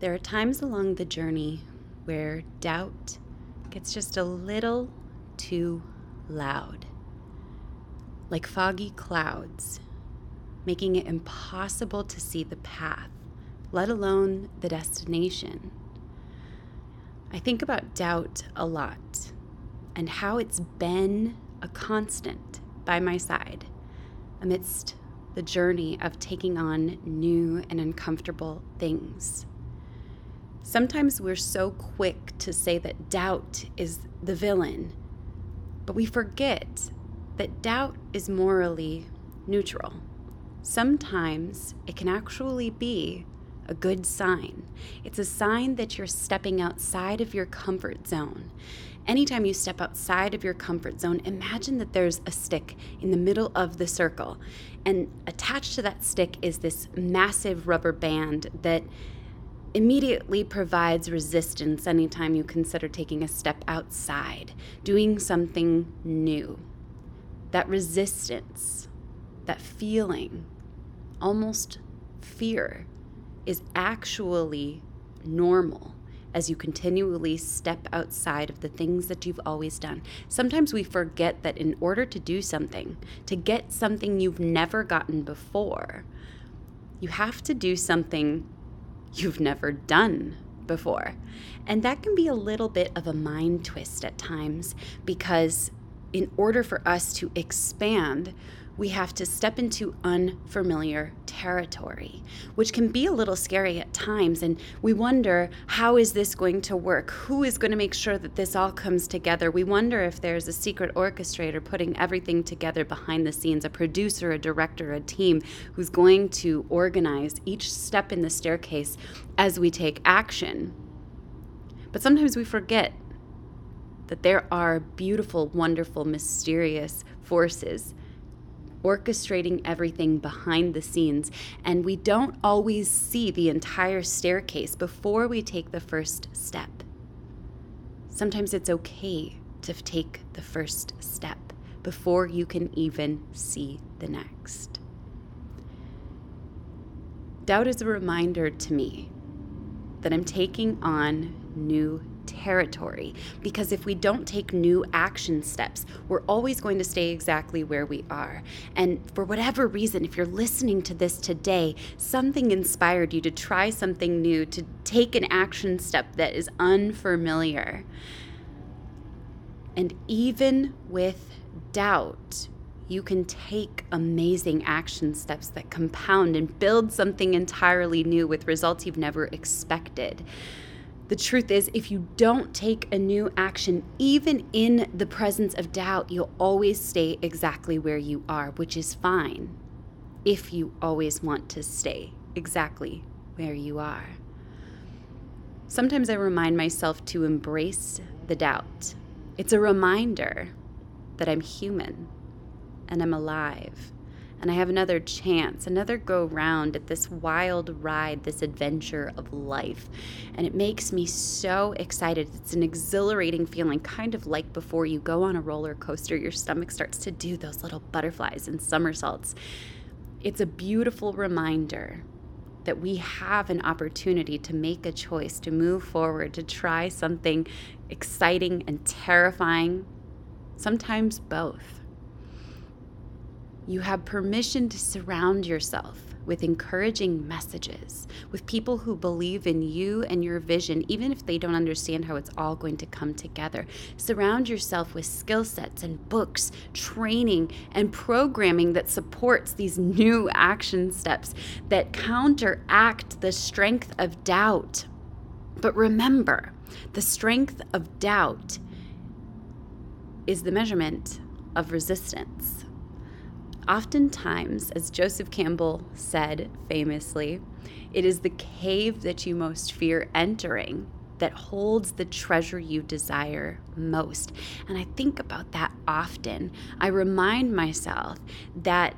There are times along the journey where doubt gets just a little too loud, like foggy clouds, making it impossible to see the path, let alone the destination. I think about doubt a lot and how it's been a constant by my side amidst the journey of taking on new and uncomfortable things. Sometimes we're so quick to say that doubt is the villain, but we forget that doubt is morally neutral. Sometimes it can actually be a good sign. It's a sign that you're stepping outside of your comfort zone. Anytime you step outside of your comfort zone, imagine that there's a stick in the middle of the circle, and attached to that stick is this massive rubber band that immediately provides resistance anytime you consider taking a step outside, doing something new. That resistance, that feeling, almost fear, is actually normal as you continually step outside of the things that you've always done. Sometimes we forget that in order to do something, to get something you've never gotten before, you have to do something you've never done before. And that can be a little bit of a mind twist at times because, in order for us to expand, we have to step into unfamiliar territory, which can be a little scary at times. And we wonder, how is this going to work? Who is going to make sure that this all comes together? We wonder if there's a secret orchestrator putting everything together behind the scenes, a producer, a director, a team who's going to organize each step in the staircase as we take action. But sometimes we forget that there are beautiful, wonderful, mysterious forces orchestrating everything behind the scenes, and we don't always see the entire staircase before we take the first step. Sometimes it's okay to take the first step before you can even see the next. Doubt is a reminder to me that I'm taking on new territory because if we don't take new action steps, we're always going to stay exactly where we are. And for whatever reason, if you're listening to this today, something inspired you to try something new, to take an action step that is unfamiliar. And even with doubt, you can take amazing action steps that compound and build something entirely new with results you've never expected. The truth is, if you don't take a new action, even in the presence of doubt, you'll always stay exactly where you are, which is fine if you always want to stay exactly where you are. Sometimes I remind myself to embrace the doubt. It's a reminder that I'm human and I'm alive and I have another chance, another go round at this wild ride, this adventure of life. And it makes me so excited. It's an exhilarating feeling, kind of like before you go on a roller coaster, your stomach starts to do those little butterflies and somersaults. It's a beautiful reminder that we have an opportunity to make a choice, to move forward, to try something exciting and terrifying, sometimes both. You have permission to surround yourself with encouraging messages, with people who believe in you and your vision, even if they don't understand how it's all going to come together. Surround yourself with skill sets and books, training, and programming that supports these new action steps that counteract the strength of doubt. But remember, the strength of doubt is the measurement of resistance. Oftentimes, as Joseph Campbell said famously, it is the cave that you most fear entering that holds the treasure you desire most. And I think about that often. I remind myself that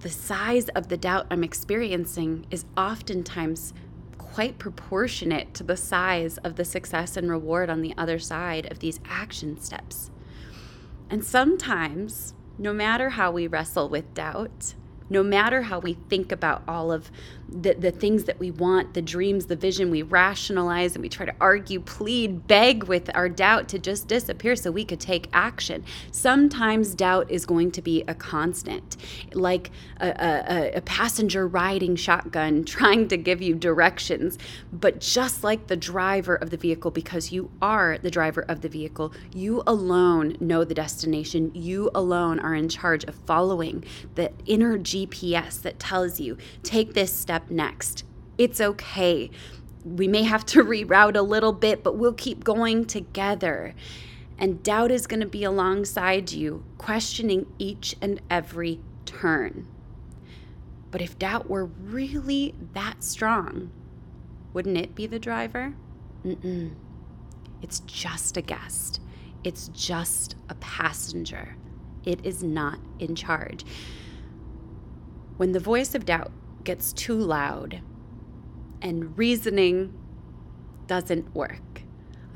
the size of the doubt I'm experiencing is oftentimes quite proportionate to the size of the success and reward on the other side of these action steps. And sometimes no matter how we wrestle with doubt, no matter how we think about all of the, the things that we want, the dreams, the vision, we rationalize and we try to argue, plead, beg with our doubt to just disappear so we could take action. Sometimes doubt is going to be a constant, like a, a, a passenger riding shotgun trying to give you directions. But just like the driver of the vehicle, because you are the driver of the vehicle, you alone know the destination. You alone are in charge of following the inner GPS that tells you take this step next. It's okay. We may have to reroute a little bit, but we'll keep going together. And doubt is going to be alongside you, questioning each and every turn. But if doubt were really that strong, wouldn't it be the driver? Mm-mm. It's just a guest, it's just a passenger. It is not in charge. When the voice of doubt gets too loud and reasoning doesn't work,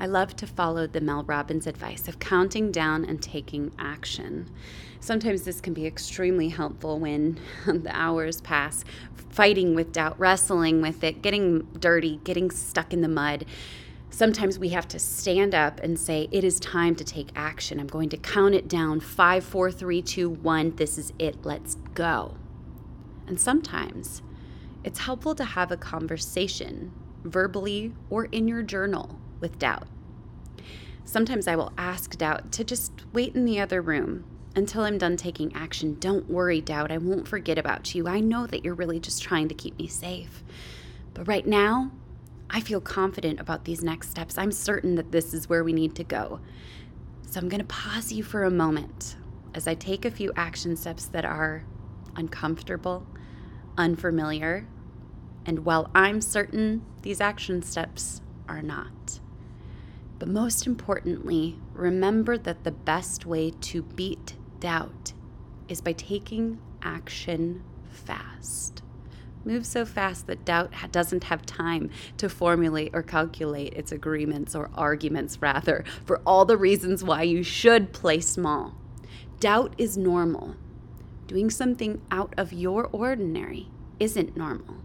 I love to follow the Mel Robbins advice of counting down and taking action. Sometimes this can be extremely helpful when the hours pass fighting with doubt, wrestling with it, getting dirty, getting stuck in the mud. Sometimes we have to stand up and say, It is time to take action. I'm going to count it down five, four, three, two, one. This is it. Let's go. And sometimes it's helpful to have a conversation, verbally or in your journal, with doubt. Sometimes I will ask doubt to just wait in the other room until I'm done taking action. Don't worry, doubt. I won't forget about you. I know that you're really just trying to keep me safe. But right now, I feel confident about these next steps. I'm certain that this is where we need to go. So I'm going to pause you for a moment as I take a few action steps that are uncomfortable unfamiliar, and while I'm certain these action steps are not. But most importantly, remember that the best way to beat doubt is by taking action fast. Move so fast that doubt doesn't have time to formulate or calculate its agreements or arguments, rather, for all the reasons why you should play small. Doubt is normal. Doing something out of your ordinary isn't normal.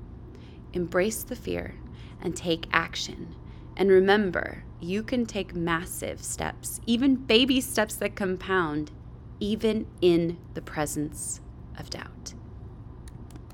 Embrace the fear and take action. And remember, you can take massive steps, even baby steps that compound, even in the presence of doubt.